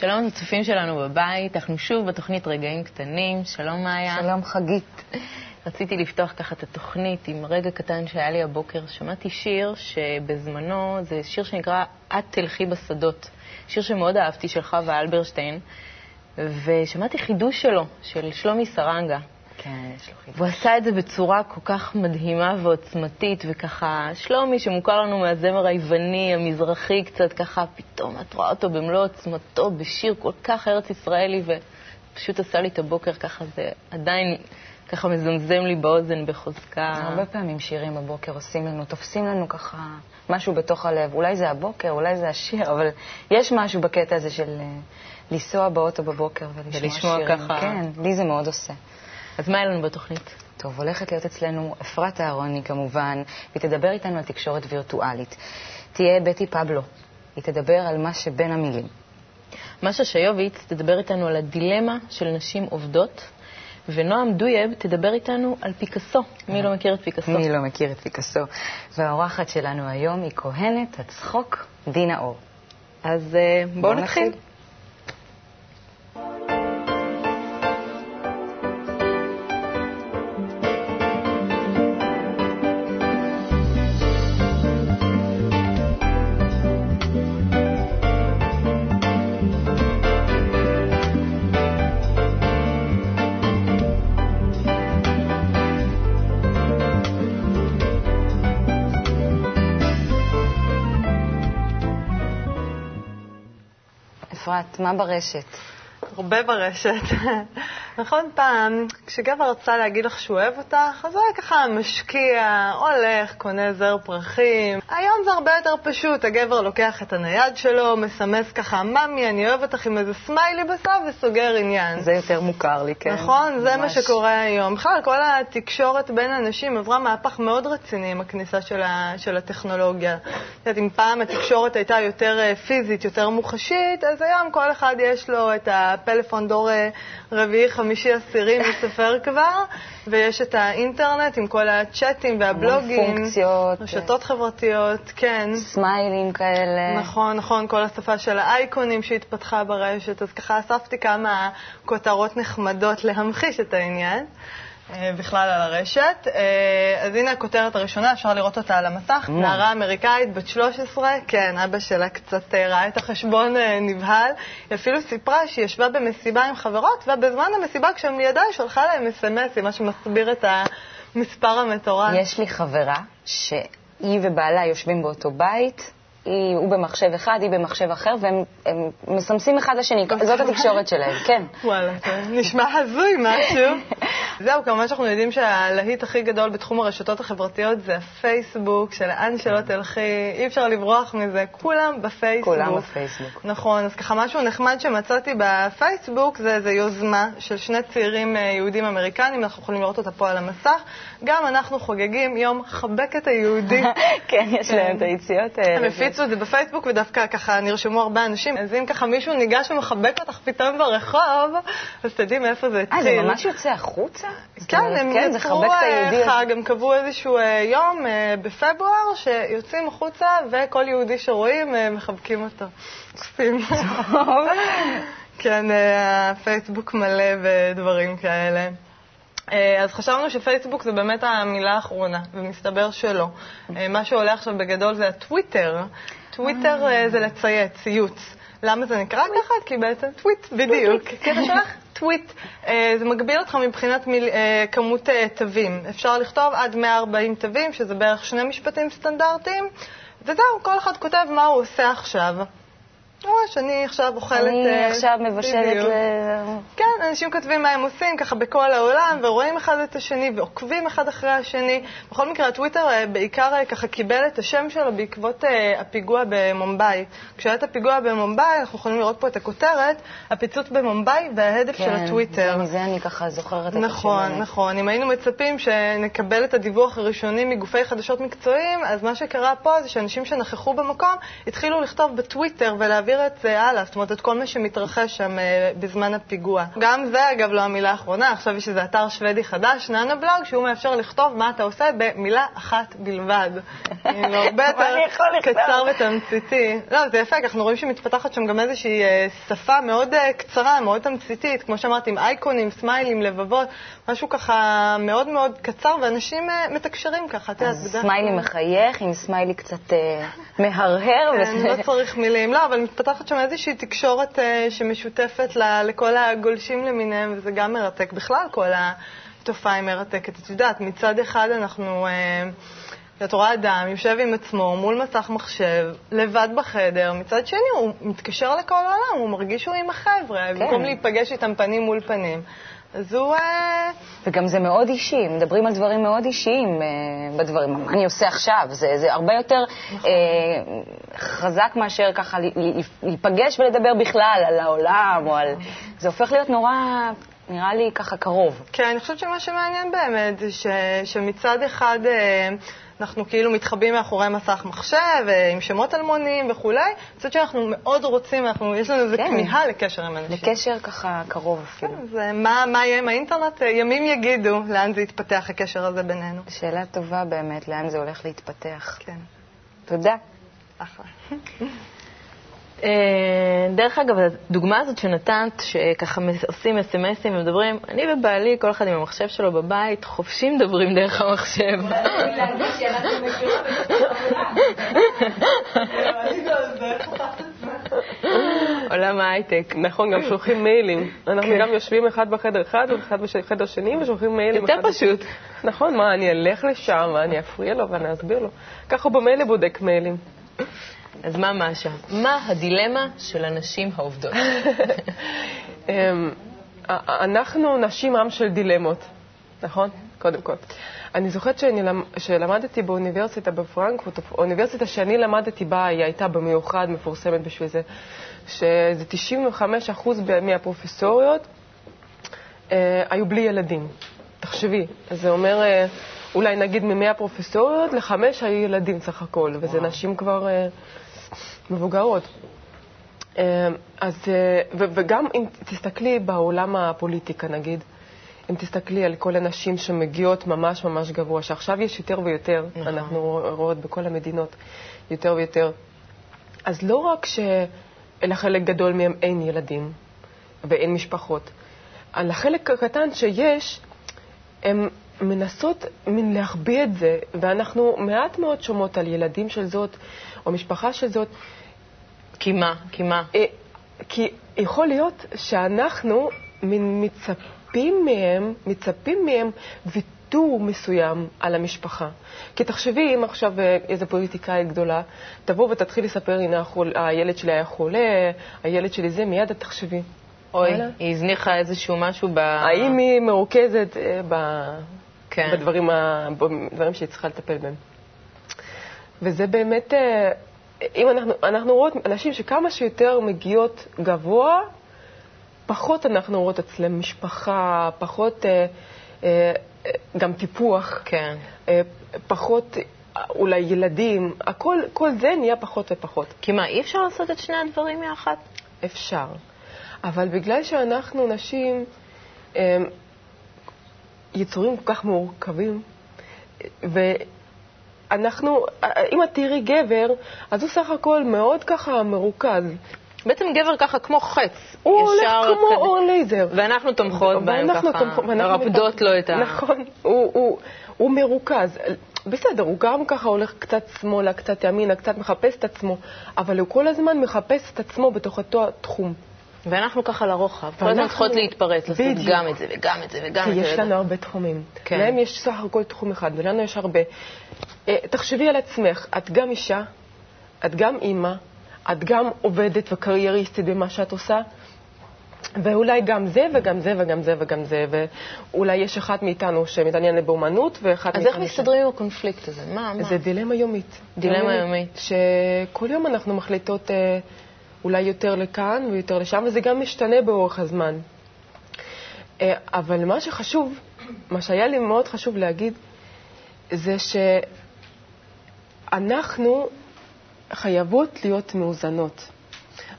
שלום לצופים שלנו בבית, אנחנו שוב בתוכנית רגעים קטנים. שלום מאיה. שלום חגית. רציתי לפתוח ככה את התוכנית עם רגע קטן שהיה לי הבוקר. שמעתי שיר שבזמנו, זה שיר שנקרא "את תלכי בשדות". שיר שמאוד אהבתי, של חווה אלברשטיין, ושמעתי חידוש שלו, של שלומי סרנגה. כן, יש לו חידוש. והוא עשה את זה בצורה כל כך מדהימה ועוצמתית, וככה, שלומי, שמוכר לנו מהזמר היווני, המזרחי קצת, ככה, פתאום את רואה אותו במלוא עוצמתו, בשיר כל כך ארץ-ישראלי, ופשוט עשה לי את הבוקר ככה, זה עדיין ככה מזמזם לי באוזן בחוזקה. הרבה פעמים שירים בבוקר עושים לנו, תופסים לנו ככה משהו בתוך הלב. אולי זה הבוקר, אולי זה השיר, אבל יש משהו בקטע הזה של אה, לנסוע באוטו בבוקר ולשמוע ולשמוע שירים. ככה. כן, לי זה מאוד עושה. אז מה היה לנו בתוכנית? טוב, הולכת להיות אצלנו אפרת אהרוני כמובן, והיא תדבר איתנו על תקשורת וירטואלית. תהיה בטי פבלו, היא תדבר על מה שבין המילים. משה שיוביץ תדבר איתנו על הדילמה של נשים עובדות, ונועם דויב תדבר איתנו על פיקאסו. מי לא מכיר את פיקאסו? מי לא מכיר את פיקאסו? והאורחת שלנו היום היא כהנת הצחוק דינה אור. אז אה, בואו נתחיל. אפרת, מה ברשת? הרבה ברשת. נכון, פעם, כשגבר רצה להגיד לך שהוא אוהב אותך, אז הוא היה ככה משקיע, הולך, קונה זר פרחים. היום זה הרבה יותר פשוט, הגבר לוקח את הנייד שלו, מסמס ככה, ממי, אני אוהב אותך עם איזה סמיילי בסוף, וסוגר עניין. זה יותר מוכר לי, כן. נכון, זה מה ממש. שקורה היום. בכלל, כל התקשורת בין אנשים עברה מהפך מאוד רציני עם הכניסה של, ה, של הטכנולוגיה. את יודעת, אם פעם התקשורת הייתה יותר אה, פיזית, יותר מוחשית, אז היום כל אחד יש לו את הפלאפון דור אה, רביעי, חמישי, עשירי, מספר כבר, ויש את האינטרנט עם כל הצ'אטים והבלוגים. המון פונקציות. רשתות חברתיות, כן. סמיילים כאלה. נכון, נכון, כל השפה של האייקונים שהתפתחה ברשת, אז ככה אספתי כמה כותרות נחמדות להמחיש את העניין. אה, בכלל על הרשת. אה, אז הנה הכותרת הראשונה, אפשר לראות אותה על המסך. מו. נערה אמריקאית בת 13, כן, אבא שלה קצת אה, ראה את החשבון נבהל. היא אפילו סיפרה שהיא ישבה במסיבה עם חברות, ובזמן המסיבה כשהם לידה היא שלחה להם אס.אם.אסים, מה שמסביר את המספר המטורף. יש לי חברה שהיא ובעלה יושבים באותו בית, היא, הוא במחשב אחד, היא במחשב אחר, והם הם מסמסים אחד לשני. זאת התקשורת שלהם, כן. וואלה, נשמע הזוי משהו. זהו, כמובן שאנחנו יודעים שהלהיט הכי גדול בתחום הרשתות החברתיות זה הפייסבוק, שלאן שלא תלכי, אי אפשר לברוח מזה, כולם בפייסבוק. כולם בפייסבוק. נכון, אז ככה משהו נחמד שמצאתי בפייסבוק זה איזו יוזמה של שני צעירים אה, יהודים אמריקנים, אנחנו יכולים לראות אותה פה על המסך. גם אנחנו חוגגים יום חבק את היהודי. כן, יש להם את היציאות האלה. הם הפיצו את זה בפייסבוק, ודווקא ככה נרשמו הרבה אנשים. אז אם ככה מישהו ניגש ומחבק אותך פתאום ברחוב, אז תדעי מאיפה זה אה, התחיל. זה ממש יוצא החוצה? כן, הם כן, יצרו אה. חג, הם קבעו איזשהו אה, יום אה, בפברואר שיוצאים החוצה וכל יהודי שרואים אה, מחבקים אותו. עושים. כן, אה, הפייסבוק מלא בדברים כאלה. אה, אז חשבנו שפייסבוק זה באמת המילה האחרונה, ומסתבר שלא. אה, מה שעולה עכשיו בגדול זה הטוויטר. טוויטר אה, זה לצייץ, ציוץ. למה זה נקרא ככה? כי בעצם טוויט, בדיוק. כי אתה שולח טוויט. זה מגביל אותך מבחינת מיל, כמות תווים. אפשר לכתוב עד 140 תווים, שזה בערך שני משפטים סטנדרטיים, וזהו, כל אחד כותב מה הוא עושה עכשיו. ממש, אני עכשיו אוכלת... אני אה, עכשיו מבשלת. ל... כן, אנשים כותבים מה הם עושים ככה בכל העולם, ורואים אחד את השני, ועוקבים אחד אחרי השני. בכל מקרה, הטוויטר אה, בעיקר אה, ככה קיבל את השם שלו בעקבות הפיגוע במומבאי. כשהיה את הפיגוע במומבאי, אנחנו יכולים לראות פה את הכותרת, הפיצוץ במומבאי וההדף של הטוויטר. כן, מזה אני ככה זוכרת את השם נכון. נכון. אם היינו מצפים שנקבל את הדיווח הראשוני מגופי חדשות מקצועיים, אז מה שקרה פה זה שאנשים שנכחו במקום התחילו לכתוב בטוויטר ולהעביר את זה הלאה, זאת אומרת, את כל מה שמתרחש שם אה, בזמן הפיגוע. גם זה, אגב, לא המילה האחרונה, עכשיו יש איזה אתר שוודי חדש, נאנה בלוג, שהוא מאפשר לכתוב מה אתה עושה במילה אחת בלבד. כאילו, הרבה יותר קצר ותמציתי. לא, זה יפה, אנחנו רואים שמתפתחת שם גם איזושהי אה, שפה מאוד אה, קצרה, מאוד תמציתית, כמו שאמרתי, עם אייקונים, סמיילים, לבבות, משהו ככה מאוד מאוד קצר, ואנשים אה, מתקשרים ככה, את יודעת, בדרך כלל. סמיילי מחייך עם סמיילי קצת אה, מהרהר. כן, לא צריך מילים. לא, אבל מתפתחת שם איזושהי תקשורת אה, שמשותפת ל- לכל הגולשים למיניהם, וזה גם מרתק. בכלל, כל התופעה היא מרתקת. את יודעת, מצד אחד אנחנו... אה, את רואה אדם יושב עם עצמו מול מסך מחשב, לבד בחדר, מצד שני הוא מתקשר לכל העולם, הוא מרגיש שהוא עם החבר'ה, כן. במקום להיפגש איתם פנים מול פנים. אז הוא... אה, וגם זה מאוד אישי, מדברים על דברים מאוד אישיים אה, בדברים. מה אני עושה עכשיו? זה, זה הרבה יותר. אה, חזק מאשר ככה להיפגש ולדבר בכלל על העולם, או על... זה הופך להיות נורא, נראה לי ככה קרוב. כן, אני חושבת שמה שמעניין באמת זה ש, שמצד אחד אה, אנחנו כאילו מתחבאים מאחורי מסך מחשב אה, עם שמות אלמונים וכולי, מצד שאנחנו מאוד רוצים, אנחנו, יש לנו איזו כן. כמיהה לקשר עם אנשים. לקשר ככה קרוב אפילו. אז אה, מה, מה יהיה עם האינטרנט? אה, ימים יגידו לאן זה יתפתח, הקשר הזה בינינו. שאלה טובה באמת, לאן זה הולך להתפתח. כן, תודה. אחלה. אה, דרך אגב, הדוגמה הזאת שנתת, שככה עושים אס.אם.אסים ומדברים, אני ובעלי, כל אחד עם המחשב שלו בבית, חופשי מדברים דרך המחשב. עולם ההייטק. נכון, גם שולחים מיילים. אנחנו כן. גם יושבים אחד בחדר אחד ואחד בחדר שני ושולחים מיילים. יותר. פשוט. נכון, מה, אני אלך לשם ואני אפריע לו ואני אסביר לו. ככה הוא במילא בודק מיילים. אז מה מאשה? מה הדילמה של הנשים העובדות? אמ, אנחנו נשים עם של דילמות, נכון? קודם כל. אני זוכרת שאני למ- שלמדתי באוניברסיטה בפרנקפורט, האוניברסיטה שאני למדתי בה, היא הייתה במיוחד מפורסמת בשביל זה, שזה 95% ב- מהפרופסוריות אה, היו בלי ילדים. תחשבי, זה אומר, אה, אולי נגיד מ-100 פרופסוריות, לחמש היו ילדים סך הכל, וזה נשים כבר אה, מבוגרות. אה, אז, אה, וגם אם תסתכלי בעולם הפוליטיקה, נגיד, אם תסתכלי על כל הנשים שמגיעות ממש ממש גבוה, שעכשיו יש יותר ויותר, נכון. אנחנו רואות בכל המדינות יותר ויותר, אז לא רק שלחלק גדול מהם אין ילדים ואין משפחות, על החלק הקטן שיש, הן מנסות מין להחביא את זה, ואנחנו מעט מאוד שומעות על ילדים של זאת, או משפחה של זאת, כי מה? כי מה? אה, כי יכול להיות שאנחנו מין מצפים מהם, מצפים מהם ויתור מסוים על המשפחה. כי תחשבי אם עכשיו אה, איזו פוליטיקאית גדולה תבוא ותתחיל לספר, הנה החול, הילד שלי היה חולה, הילד שלי זה, מיד את תחשבי. אוי. היא הזניחה איזשהו משהו ב... האם היא מרוכזת אה, ב... כן. בדברים, ה... בדברים שהיא צריכה לטפל בהם. וזה באמת, אה, אם אנחנו, אנחנו רואות אנשים שכמה שיותר מגיעות גבוה, פחות אנחנו רואות אצלם משפחה, פחות אה, אה, גם טיפוח, כן. פחות אולי ילדים, הכל, כל זה נהיה פחות ופחות. כי מה, אי אפשר לעשות את שני הדברים יחד? אפשר. אבל בגלל שאנחנו נשים יצורים כל כך מורכבים, ואנחנו, אם את תראי גבר, אז הוא סך הכל מאוד ככה מרוכז. בעצם גבר ככה כמו חץ. הוא הולך כמו כזה. אור לייזר. ואנחנו תומכות בהם ככה, מרפדות מתח- לו את ה... נכון, הוא, הוא, הוא מרוכז. בסדר, הוא גם ככה הולך קצת שמאלה, קצת ימינה, קצת מחפש את עצמו, אבל הוא כל הזמן מחפש את עצמו בתוך אותו התחום. ואנחנו ככה לרוחב. כל הזמן צריכות להתפרץ, לעשות. גם את זה וגם את זה וגם כי את זה. יש לנו הרבה תחומים. כן. להם יש סך הכל תחום אחד, ולנו יש הרבה. אה, תחשבי על עצמך, את גם אישה, את גם אימא, את גם עובדת וקרייריסטית במה שאת עושה, ואולי גם זה וגם זה וגם זה וגם זה, ואולי יש אחת מאיתנו שמתעניינת באומנות, ואחת אז מאיתנו... איך ש- מסתדרים עם הקונפליקט הזה? מה, מה? זה דילמה יומית. דילמה יומית. שכל יום אנחנו מחליטות אה, אולי יותר לכאן ויותר לשם, וזה גם משתנה באורך הזמן. אה, אבל מה שחשוב, מה שהיה לי מאוד חשוב להגיד, זה שאנחנו חייבות להיות מאוזנות.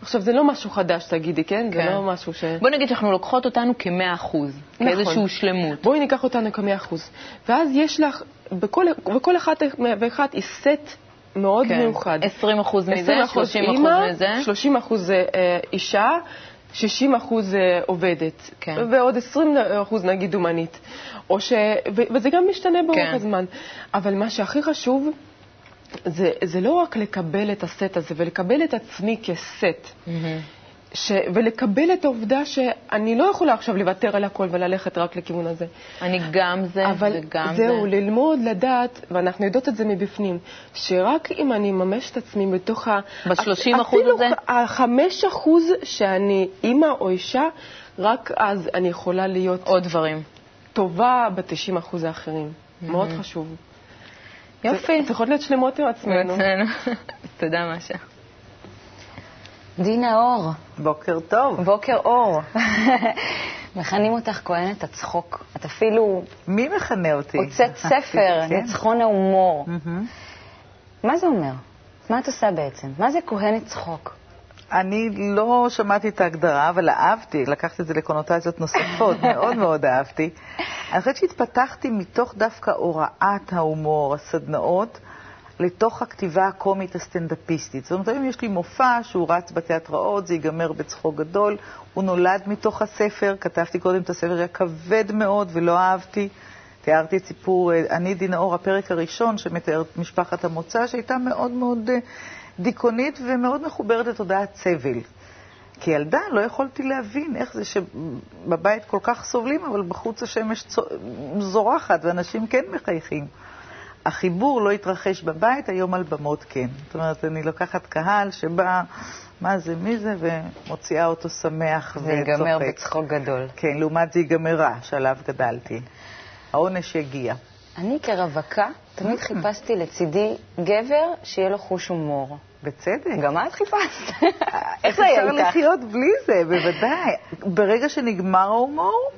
עכשיו, זה לא משהו חדש, תגידי, כן? זה כן. לא משהו ש... בוא נגיד שאנחנו לוקחות אותנו כמאה אחוז, כאיזשהו שלמות. בואי ניקח אותנו כמאה אחוז. ואז יש לך, בכל, בכל אחד ואחד יש סט מאוד כן. מיוחד. 20 אחוז מזה, 20 אחוז 30 אחוז מזה. 30 אחוז אה, אישה, 60 אחוז אה, עובדת, כן. ועוד 20 אחוז נגיד אומנית. או ש... ו- וזה גם משתנה באורך כן. הזמן. אבל מה שהכי חשוב, זה, זה לא רק לקבל את הסט הזה, ולקבל את עצמי כסט. ש... ולקבל את העובדה שאני לא יכולה עכשיו לוותר על הכל וללכת רק לכיוון הזה. אני גם זה אבל וגם זהו, זה. ללמוד, לדעת, ואנחנו יודעות את זה מבפנים, שרק אם אני אממש את עצמי בתוך ה... ב- 30% הזה? אפילו החמש אחוז שאני אימא או אישה, רק אז אני יכולה להיות עוד דברים. טובה ב-90 אחוז האחרים. מאוד חשוב. יופי. צריכות להיות שלמות עם עצמנו. תודה, משה. דינה אור, בוקר טוב. בוקר אור. מכנים אותך כהנת הצחוק. את אפילו מי מכנה אותי? הוצאת ספר, כן. ניצחון ההומור. מה זה אומר? מה את עושה בעצם? מה זה כהנת צחוק? אני לא שמעתי את ההגדרה, אבל אהבתי, לקחתי את זה לקונוטציות נוספות, מאוד מאוד אהבתי. אני חושבת שהתפתחתי מתוך דווקא הוראת ההומור, הסדנאות, לתוך הכתיבה הקומית הסטנדאפיסטית. זאת אומרת, היום יש לי מופע שהוא רץ בתיאטראות, זה ייגמר בצחוק גדול, הוא נולד מתוך הספר, כתבתי קודם את הספר, היה כבד מאוד ולא אהבתי. תיארתי את סיפור אה, אני דינאור, הפרק הראשון שמתאר את משפחת המוצא, שהייתה מאוד מאוד אה, דיכאונית ומאוד מחוברת לתודעת סבל. כילדה לא יכולתי להבין איך זה שבבית כל כך סובלים, אבל בחוץ השמש צו- זורחת ואנשים כן מחייכים. החיבור לא התרחש בבית, היום על במות כן. זאת אומרת, אני לוקחת קהל שבא, מה זה, מי זה, ומוציאה אותו שמח זה ייגמר וצוחק. בצחוק גדול. כן, לעומת זה ייגמר רע, שעליו גדלתי. העונש יגיע. אני כרווקה תמיד חיפשתי לצידי גבר שיהיה לו חוש הומור. בצדק. גם את חיפשת? איך אפשר? לחיות בלי זה? בוודאי. ברגע שנגמר ההומור,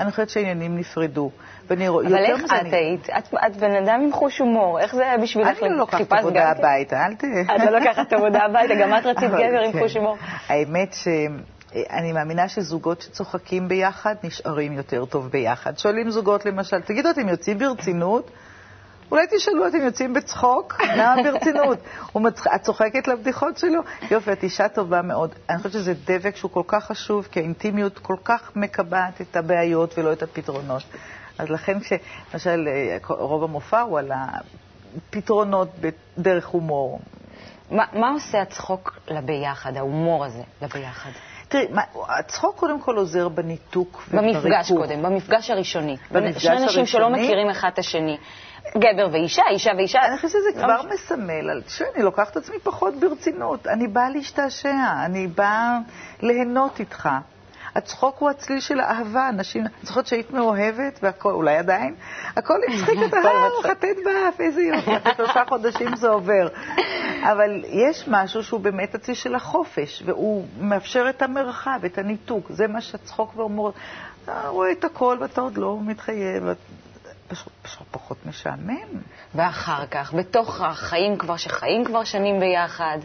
אני חושבת שהעניינים נפרדו. ואני רואה, אבל איך את אני- היית? את, את בן אדם עם חוש הומור, איך זה היה בשבילך? אני לא לוקחת עבודה? הביתה, אל ת... את לא לוקחת עבודה הביתה, גם את רצית גבר עם כן. חוש הומור. האמת שאני מאמינה שזוגות שצוחקים ביחד נשארים יותר טוב ביחד. שואלים זוגות למשל, תגידו, אתם יוצאים ברצינות? אולי תשאלו, אתם יוצאים בצחוק? למה ברצינות? מצח... את צוחקת לבדיחות שלו? יופי, את אישה טובה מאוד. אני חושבת שזה דבק שהוא כל כך חשוב, כי האינטימיות כל כך מקבעת את הבעיות ולא את הפתרונות. אז לכן כשלמשל אה, רוב המופע הוא על הפתרונות בדרך הומור. מה, מה עושה הצחוק לביחד, ההומור הזה לביחד? תראי, מה, הצחוק קודם כל עוזר בניתוק במפגש ובריכוך. קודם, במפגש הראשוני. במפגש שני אנשים שלא הראשוני? מכירים אחד את השני. גבר ואישה, אישה ואישה. אני חושבת שזה כבר. מסמל, על- תשמעי, אני לוקחת את עצמי פחות ברצינות. אני באה להשתעשע, אני באה ליהנות איתך. הצחוק הוא הצליל של האהבה, אנשים, אני זוכרת שהיית מאוהבת, והכל, אולי עדיין, הכל הצחיק אותך, אה, מצחיק. חטאת באף, איזה יופי, אחרי שלושה חודשים זה עובר. אבל יש משהו שהוא באמת הצליל של החופש, והוא מאפשר את המרחב, את הניתוק, זה מה שהצחוק והומור, אתה רואה את הכל ואתה עוד לא מתחייב, פשוט, פשוט פחות משעמם. ואחר כך, בתוך החיים כבר, שחיים כבר שנים ביחד.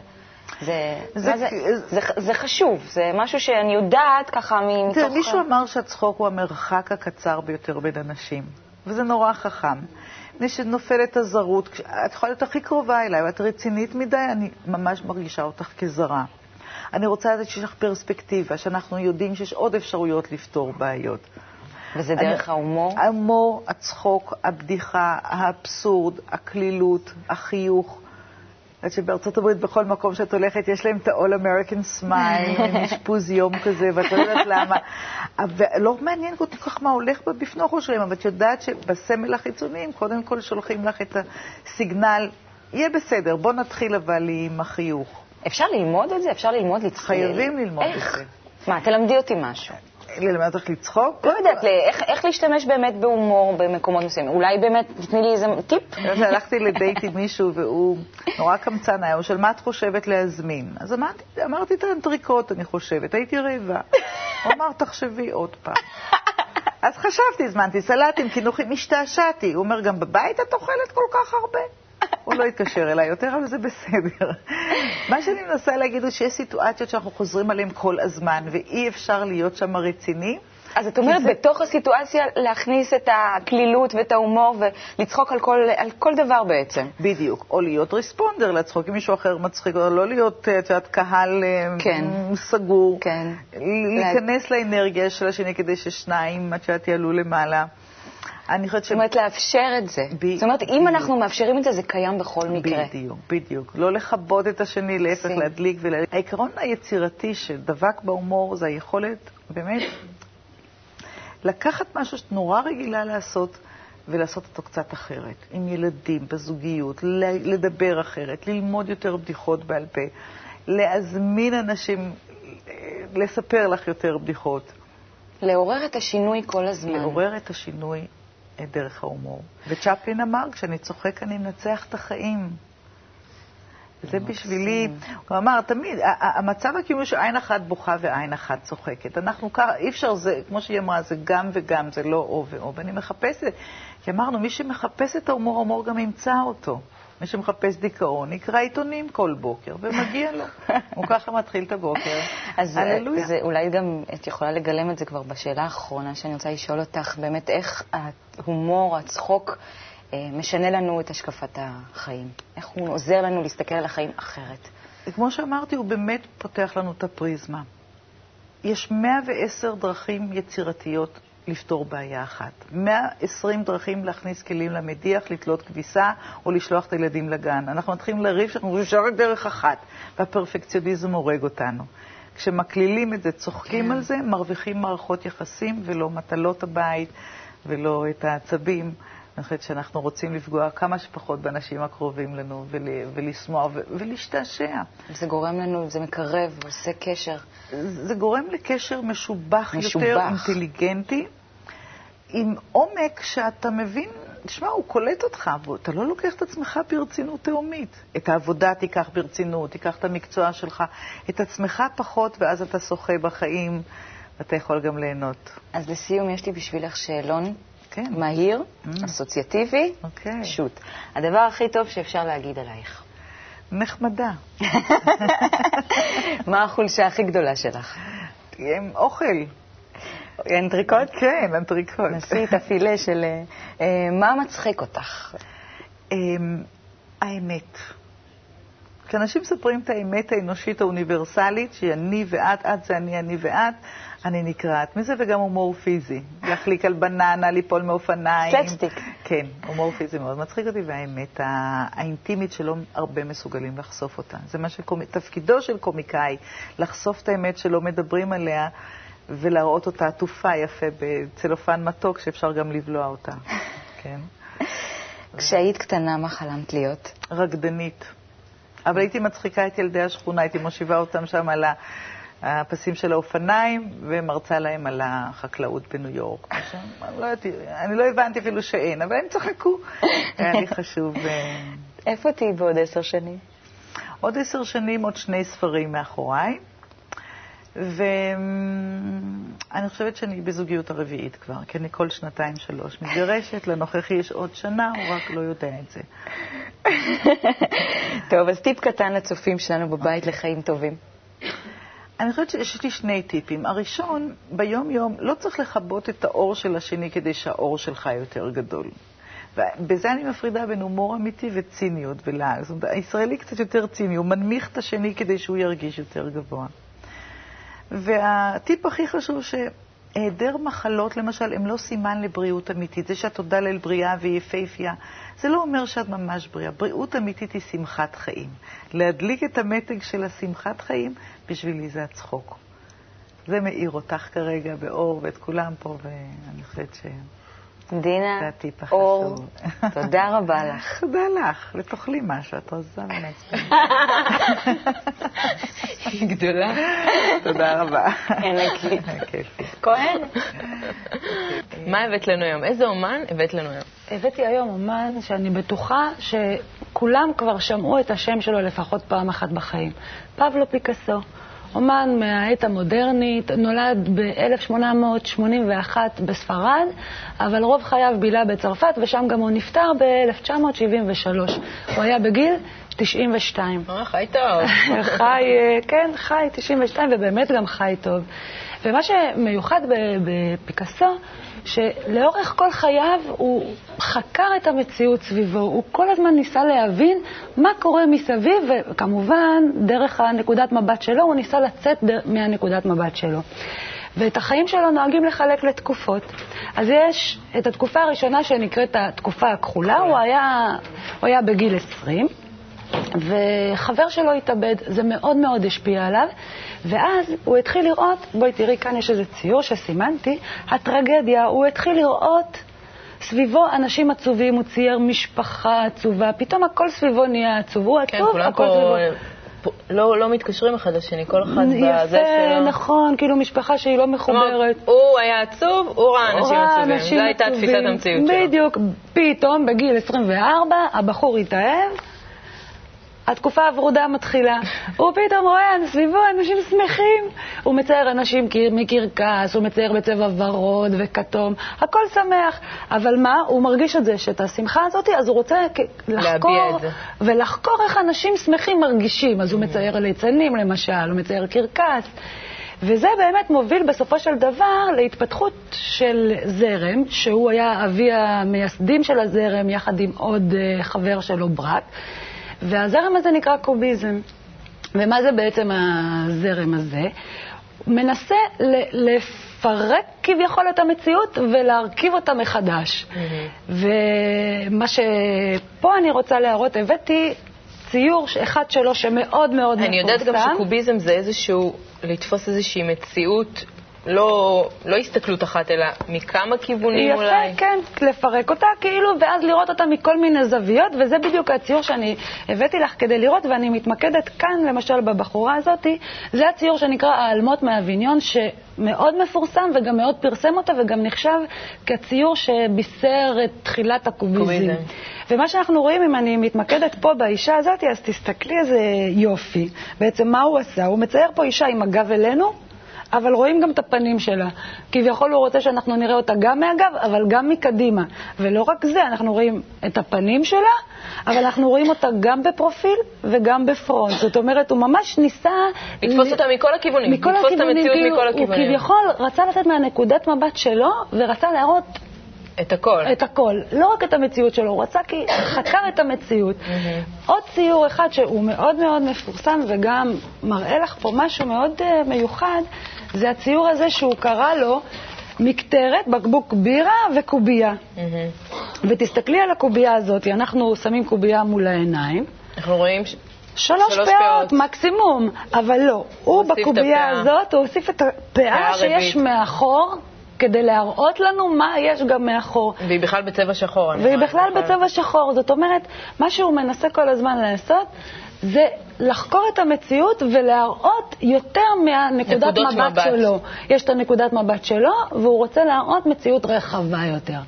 זה, זה זה, זה, זה חשוב, זה משהו שאני יודעת ככה מתוך... תראה, מישהו אמר שהצחוק הוא המרחק הקצר ביותר בין אנשים, וזה נורא חכם. מפני שנופלת הזרות, את יכולה להיות הכי קרובה אליי, ואת רצינית מדי, אני ממש מרגישה אותך כזרה. אני רוצה לדעת שיש לך פרספקטיבה, שאנחנו יודעים שיש עוד אפשרויות לפתור בעיות. וזה דרך אני- ההומור? ההומור, הצחוק, הבדיחה, האבסורד, הקלילות, החיוך. יודעת שבארצות הברית בכל מקום שאת הולכת יש להם את ה-all American smile, אשפוז יום כזה, ואת לא יודעת למה. ולא מעניין כל כך מה הולך בפנוכו שלהם, אבל את יודעת שבסמל החיצוני הם קודם כל שולחים לך את הסיגנל, יהיה בסדר, בוא נתחיל אבל עם החיוך. אפשר ללמוד את זה? אפשר ללמוד לצחוק? חייבים ללמוד את? זה. מה, תלמדי אותי משהו. ללמד אותך לצחוק? לא יודעת, איך, איך להשתמש באמת בהומור במקומות מסוימים. אולי באמת תתני לי איזה טיפ? הלכתי לדייט עם מישהו והוא נורא קמצן היה, הוא שאל, מה את חושבת להזמין? אז אמרתי, אמרתי את האנטריקוט, אני חושבת, הייתי רעבה. הוא אמר, תחשבי עוד פעם. אז חשבתי, הזמנתי סלטים, קינוחים, השתעשעתי. הוא אומר, גם בבית את אוכלת כל כך הרבה? הוא לא יתקשר אליי יותר, אבל זה בסדר. מה שאני מנסה להגיד הוא שיש סיטואציות שאנחנו חוזרים עליהן כל הזמן, ואי אפשר להיות שם רציני. אז את אומרת, זה- בתוך הסיטואציה להכניס את הקלילות ואת ההומור ולצחוק על כל, על כל דבר בעצם. בדיוק. או להיות ריספונדר, לצחוק עם מישהו אחר מצחיק, או לא להיות, את יודעת, קהל אה, כן. סגור. כן. להיכנס לאנרגיה של השני כדי ששניים, את יודעת, יעלו למעלה. אני חושבת ש... זאת אומרת, לאפשר את זה. ב- זאת אומרת, אם בדיוק. אנחנו מאפשרים את זה, זה קיים בכל מקרה. בדיוק, בדיוק. לא לכבות את השני, להפך. להדליק ול... העיקרון היצירתי שדבק בהומור זה היכולת, באמת, לקחת משהו שאת נורא רגילה לעשות ולעשות אותו קצת אחרת. עם ילדים, בזוגיות, לדבר אחרת, ללמוד יותר בדיחות בעל פה, להזמין אנשים אה, לספר לך יותר בדיחות. לעורר את השינוי כל הזמן. לעורר את השינוי אה, דרך ההומור. וצ'פלין אמר, כשאני צוחק אני מנצח את החיים. זה בשבילי, הוא אמר, תמיד, המצב הקיומי שעין אחת בוכה ועין אחת צוחקת. אנחנו ככה, אי אפשר, זה, כמו שהיא אמרה, זה גם וגם, זה לא או ואו. ואני מחפשת, כי אמרנו, מי שמחפש את ההומור, ההומור גם ימצא אותו. מי שמחפש דיכאון, יקרא עיתונים כל בוקר, ומגיע לו. הוא ככה מתחיל את הבוקר. אז הללויה. זה, אולי גם את יכולה לגלם את זה כבר בשאלה האחרונה שאני רוצה לשאול אותך, באמת איך ההומור, הצחוק, אה, משנה לנו את השקפת החיים? איך הוא עוזר לנו להסתכל על החיים אחרת? כמו שאמרתי, הוא באמת פותח לנו את הפריזמה. יש 110 דרכים יצירתיות לפתור בעיה אחת. 120 דרכים להכניס כלים למדיח, לתלות כביסה או לשלוח את הילדים לגן. אנחנו מתחילים לריב שאנחנו חושבים שרק דרך אחת, והפרפקציוניזם הורג אותנו. כשמקלילים את זה, צוחקים כן. על זה, מרוויחים מערכות יחסים ולא מטלות הבית ולא את העצבים. אני חושבת שאנחנו רוצים לפגוע כמה שפחות באנשים הקרובים לנו ול, ולשמוע ו- ולהשתעשע. זה גורם לנו, זה מקרב, עושה קשר. זה גורם לקשר משובח, משובח. יותר, אינטליגנטי, עם עומק שאתה מבין, תשמע, הוא קולט אותך, ואתה לא לוקח את עצמך ברצינות תהומית. את העבודה תיקח ברצינות, תיקח את המקצוע שלך, את עצמך פחות, ואז אתה שוחה בחיים, ואתה יכול גם ליהנות. אז לסיום, יש לי בשבילך שאלון כן. מהיר, Mm. אסוציאטיבי, אוקיי. פשוט. הדבר הכי טוב שאפשר להגיד עלייך. נחמדה. מה החולשה הכי גדולה שלך? עם אוכל. אנטריקוט? כן, אנטריקוט. נסי את הפילה של... אה, אה, מה מצחיק אותך? אמ, האמת. כשאנשים מספרים את האמת האנושית האוניברסלית, שהיא אני ואת, את זה אני, אני ואת, אני נקרעת מזה, וגם הומור פיזי. להחליק על בננה, ליפול מאופניים. סלפסטיק. כן, הומור פיזי מאוד מצחיק אותי, והאמת הא- האינטימית שלא הרבה מסוגלים לחשוף אותה. זה מה שתפקידו של קומיקאי, לחשוף את האמת שלא מדברים עליה. ולהראות אותה עטופה יפה בצלופן מתוק, שאפשר גם לבלוע אותה. כן. כשהיית קטנה, מה חלמת להיות? רקדנית. אבל הייתי מצחיקה את ילדי השכונה, הייתי מושיבה אותם שם על הפסים של האופניים ומרצה להם על החקלאות בניו יורק. אני לא אני לא הבנתי אפילו שאין, אבל הם צחקו. היה לי חשוב. אה, איפה תהיי בעוד עשר שנים? עוד עשר שנים, עוד שני ספרים מאחוריי, ואני חושבת שאני בזוגיות הרביעית כבר, כי אני כל שנתיים-שלוש מתגרשת, לנוכחי יש עוד שנה, הוא רק לא יודע את זה. טוב, אז טיפ קטן לצופים שלנו בבית לחיים טובים. אני חושבת שיש לי שני טיפים. הראשון, ביום-יום לא צריך לכבות את האור של השני כדי שהאור שלך יותר גדול. ובזה אני מפרידה בין הומור אמיתי וציניות ולעג. זאת אומרת, הישראלי קצת יותר ציני, הוא מנמיך את השני כדי שהוא ירגיש יותר גבוה. והטיפ הכי חשוב, שהיעדר מחלות, למשל, הם לא סימן לבריאות אמיתית. זה שאת תודה לאל בריאה והיא יפהפייה, זה לא אומר שאת ממש בריאה. בריאות אמיתית היא שמחת חיים. להדליק את המתג של השמחת חיים, בשבילי זה הצחוק. זה מאיר אותך כרגע באור ואת כולם פה, ואני חושבת ש... דינה, זה הטיפ אור. תודה רבה לך. תודה לך, ותאכלי משהו, את רזה ומעצבנת. היא גדולה. תודה רבה. ענקית. כיפי. כהן? מה הבאת לנו היום? איזה אומן הבאת לנו היום? הבאתי היום אומן שאני בטוחה שכולם כבר שמעו את השם שלו לפחות פעם אחת בחיים. פבלו פיקאסו. אומן מהעת המודרנית, נולד ב-1881 בספרד, אבל רוב חייו בילה בצרפת, ושם גם הוא נפטר ב-1973. הוא היה בגיל 92. אה, חי טוב. חי, אה, כן, חי 92, ובאמת גם חי טוב. ומה שמיוחד בפיקאסו, שלאורך כל חייו הוא חקר את המציאות סביבו, הוא כל הזמן ניסה להבין מה קורה מסביב, וכמובן, דרך הנקודת מבט שלו, הוא ניסה לצאת מהנקודת מבט שלו. ואת החיים שלו נוהגים לחלק לתקופות. אז יש את התקופה הראשונה שנקראת התקופה הכחולה, הוא היה, הוא היה בגיל 20, וחבר שלו התאבד, זה מאוד מאוד השפיע עליו, ואז הוא התחיל לראות, בואי תראי, כאן יש איזה ציור שסימנתי, הטרגדיה, הוא התחיל לראות סביבו אנשים עצובים, הוא צייר משפחה עצובה, פתאום הכל סביבו נהיה עצוב, הוא כן, עצוב, הכל סביבו. פה לא, לא מתקשרים אחד לשני, כל אחד בזה יפה, שלו. נכון, כאילו משפחה שהיא לא מחוברת. הוא היה עצוב, הוא ראה אנשים עצובים. זו הייתה. תפיסת המציאות שלו. בדיוק. פתאום, בגיל 24, הבחור התאהב, התקופה הוורודה מתחילה. הוא פתאום רואה סביבו אנשים שמחים. הוא מצייר אנשים מקרקס, הוא מצייר בצבע ורוד וכתום, הכל שמח. אבל מה? הוא מרגיש את זה, שאת השמחה הזאת, אז הוא רוצה לחקור. ולחקור איך אנשים שמחים מרגישים. אז הוא מצייר ליצנים למשל, הוא מצייר קרקס. וזה באמת מוביל בסופו של דבר להתפתחות של זרם, שהוא היה אבי המייסדים של הזרם, יחד עם עוד אה, חבר שלו, ברק. והזרם הזה נקרא קוביזם. ומה זה בעצם הזרם הזה? מנסה לפרק כביכול את המציאות ולהרכיב אותה מחדש. ומה שפה אני רוצה להראות, הבאתי ציור אחד שלו שמאוד מאוד מפורסם. אני יודעת גם שקוביזם זה איזשהו, לתפוס איזושהי מציאות, לא, לא הסתכלות אחת, אלא מכמה כיוונים יפה, אולי. כן, לפרק אותה כאילו, ואז לראות אותה מכל מיני זוויות, וזה בדיוק הציור שאני הבאתי לך כדי לראות, ואני מתמקדת כאן, למשל, בבחורה הזאת. זה הציור שנקרא האלמות מהוויניון, שמאוד מפורסם וגם מאוד פרסם אותה, וגם נחשב כציור שבישר את תחילת הקוביזם. קוביזם. ומה שאנחנו רואים, אם אני מתמקדת פה באישה הזאת, אז תסתכלי איזה יופי. בעצם מה הוא עשה? הוא מצייר פה אישה עם הגב אלינו, אבל רואים גם את הפנים שלה. כביכול הוא רוצה שאנחנו נראה אותה גם מהגב, אבל גם מקדימה. ולא רק זה, אנחנו רואים את הפנים שלה, אבל אנחנו רואים אותה גם בפרופיל וגם בפרונט. זאת אומרת, הוא ממש ניסה... לתפוס ל- אותה מכל הכיוונים, מכל לתפוס את הכיוונים, המציאות כאילו, מכל הוא הכיוונים. כביכול רצה לתת מהנקודת מבט שלו, ורצה להראות את הכל. את הכל, לא רק את המציאות שלו, הוא רצה כי חקר את המציאות. עוד ציור אחד שהוא מאוד מאוד מפורסם וגם מראה לך פה משהו מאוד אה, מיוחד, זה הציור הזה שהוא קרא לו מקטרת, בקבוק בירה וקובייה. ותסתכלי על הקובייה הזאת, אנחנו שמים קובייה מול העיניים. אנחנו רואים ש... שלוש, שלוש פאות פאות. מקסימום, אבל לא. הוא בקובייה. הזאת, הוא הוסיף את הפאה פאה שיש. מאחור, כדי להראות לנו מה יש גם מאחור. והיא בכלל בצבע שחור. והיא. בכלל בצבע שחור. זאת אומרת, מה שהוא מנסה כל הזמן לעשות זה לחקור את המציאות ולהראות יותר מהנקודת מבט, מבט. שלו. יש את הנקודת מבט שלו, והוא רוצה להראות מציאות רחבה יותר.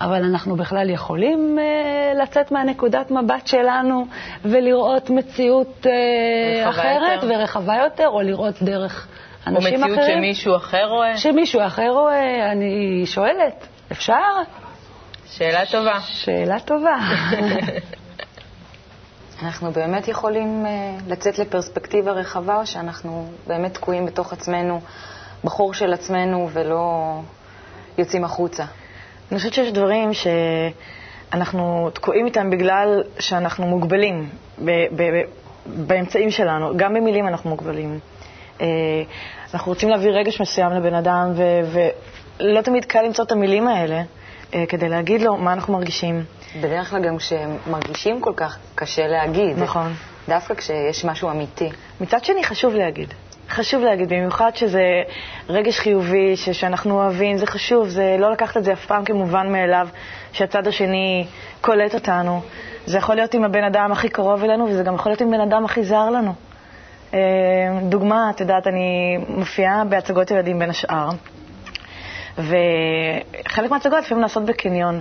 אבל אנחנו בכלל יכולים אה, לצאת מהנקודת מבט שלנו ולראות מציאות אה, אחרת יותר. ורחבה יותר, או לראות דרך או אנשים מציאות אחרים. שמישהו אחר רואה. שמישהו אחר רואה, אני שואלת, אפשר? שאלה טובה. שאלה טובה. אנחנו באמת יכולים אה, לצאת לפרספקטיבה רחבה, או שאנחנו באמת תקועים בתוך עצמנו, בחור של עצמנו, ולא יוצאים החוצה? אני חושבת שיש דברים שאנחנו תקועים איתם בגלל שאנחנו מוגבלים ב- ב- באמצעים שלנו. גם במילים אנחנו מוגבלים. אה, אנחנו רוצים להביא רגש מסוים לבן אדם, ולא תמיד קל למצוא את המילים האלה אה, כדי להגיד לו מה אנחנו מרגישים. בדרך כלל גם כשהם מרגישים כל כך קשה להגיד. נכון. דווקא כשיש משהו אמיתי. מצד שני, חשוב להגיד. חשוב להגיד, במיוחד שזה רגש חיובי, ש- שאנחנו אוהבים, זה חשוב, זה לא לקחת את זה אף פעם כמובן מאליו, שהצד השני קולט אותנו. זה יכול להיות עם הבן אדם הכי קרוב אלינו, וזה גם יכול להיות עם בן אדם הכי זר לנו. אה, דוגמה, את יודעת, אני מופיעה בהצגות ילדים בין השאר, וחלק מההצגות לפעמים נעשות בקניון.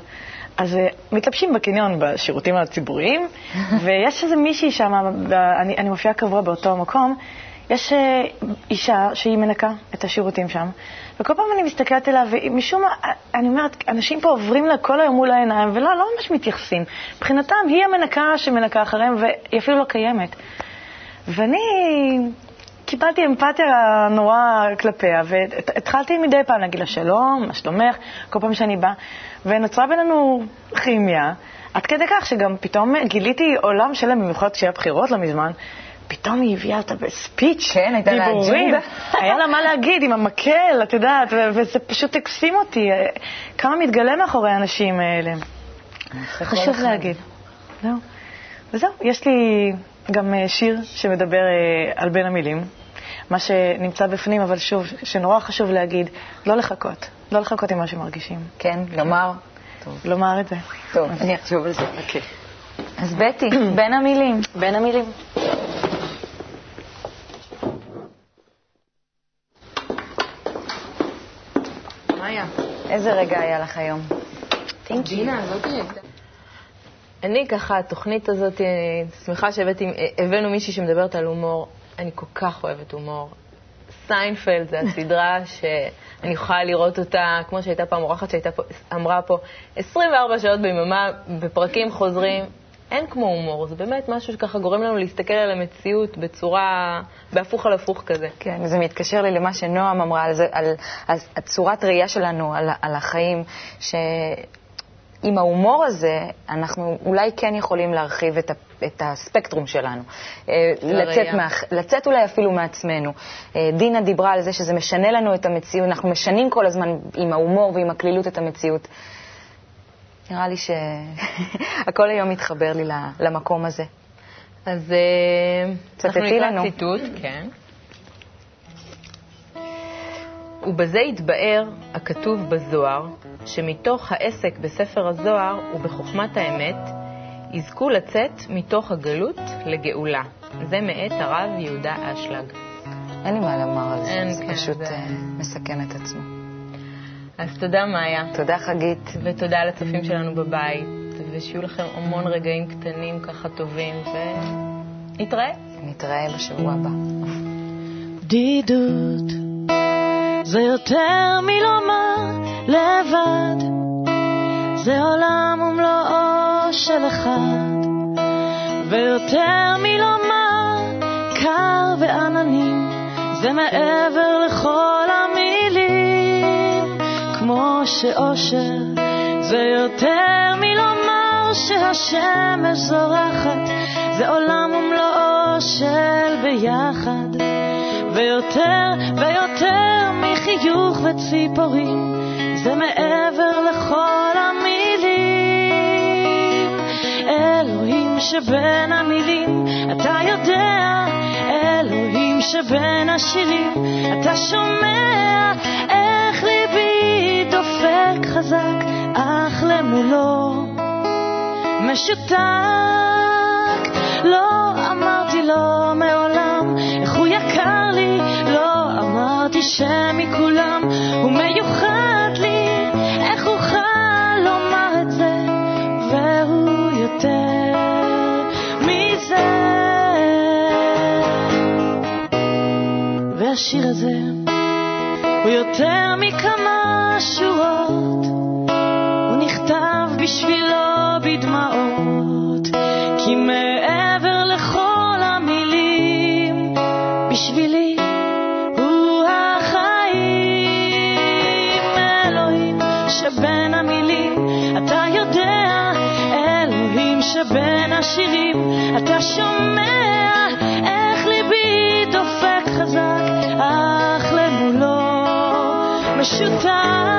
אז אה, מתלבשים בקניון בשירותים הציבוריים, ויש איזה מישהי שם, אני, אני מופיעה קבוע באותו מקום, יש אה, אישה שהיא מנקה את השירותים שם, וכל פעם אני מסתכלת עליה, ומשום מה, אני אומרת, אנשים פה עוברים לה כל היום מול העיניים, ולא לא ממש מתייחסים. מבחינתם, היא המנקה שמנקה אחריהם, והיא אפילו לא קיימת. ואני קיבלתי אמפתיה נורא כלפיה, והתחלתי מדי פעם להגיד לה שלום, מה שלומך, כל פעם שאני באה, ונוצרה בינינו כימיה, עד כדי כך שגם פתאום גיליתי עולם שלם, במיוחד כשהיה בחירות לא מזמן, פתאום היא הביאה אותה בספיץ', כן, הייתה לה אג'נדה. היה לה מה להגיד עם המקל, את יודעת, וזה פשוט הקסים אותי. כמה מתגלה מאחורי האנשים האלה. חשוב להגיד. זהו. וזהו, יש לי גם אה, שיר שמדבר אה, על בין המילים, מה שנמצא בפנים, אבל שוב, שנורא חשוב להגיד, לא לחכות, לא לחכות עם מה שמרגישים. כן, לומר. לומר את זה. טוב, אני אחשוב על זה. אוקיי. אז בטי, בין המילים. בין המילים. איזה רגע היה לך היום? לא אני ככה, התוכנית הזאת, אני שמחה שהבאנו מישהי שמדברת על הומור. אני כל כך אוהבת הומור. סיינפלד זה הסדרה שאני יכולה לראות אותה, כמו שהייתה פעם אורחת שאמרה פה, 24 שעות ביממה, בפרקים חוזרים. אין כמו הומור, זה באמת משהו שככה גורם לנו להסתכל על המציאות בצורה, בהפוך על הפוך כזה. כן, וזה מתקשר לי למה שנועם אמרה על, זה, על, על, על צורת ראייה שלנו, על, על החיים, שעם ההומור הזה אנחנו אולי כן יכולים להרחיב את, ה, את הספקטרום שלנו. אה, לצאת, מה, לצאת אולי אפילו מעצמנו. אה, דינה דיברה על זה שזה משנה לנו את המציאות, אנחנו משנים כל הזמן עם ההומור ועם הקלילות את המציאות. נראה לי שהכל היום מתחבר לי למקום הזה. אז אה, צטטי לנו. ציטוט, כן. ובזה יתבאר הכתוב בזוהר, שמתוך העסק בספר הזוהר ובחוכמת האמת, יזכו לצאת מתוך הגלות לגאולה. זה מאת הרב יהודה אשלג. אין לי מה לומר על זה, זה כן, פשוט זה... אה, מסכם את עצמו. אז תודה, מאיה. תודה, חגית. ותודה לצופים שלנו בבית, ושיהיו לכם המון רגעים קטנים ככה טובים, ונתראה. נתראה בשבוע הבא. בדידות זה יותר מלומר לבד, זה עולם ומלואו של אחד, ויותר מלומר קר ועננים, זה מעבר לכל כמו שאושר. זה יותר מלומר שהשמש זורחת, זה עולם ומלואו של ביחד, ויותר ויותר מחיוך וציפורים, זה מעבר לכל המילים. אלוהים שבין המילים, אתה יודע, אלוהים שבין השירים, אתה שומע איך ליבי דופק חזק, אך למולו משותק. לא אמרתי שמכולם הוא מיוחד לי, איך אוכל לומר את זה, והוא יותר מזה. והשיר הזה הוא יותר מכמה שורות, הוא נכתב בשבילו בדמעות, אתה שומע איך ליבי דופק חזק, אך למולו משותף.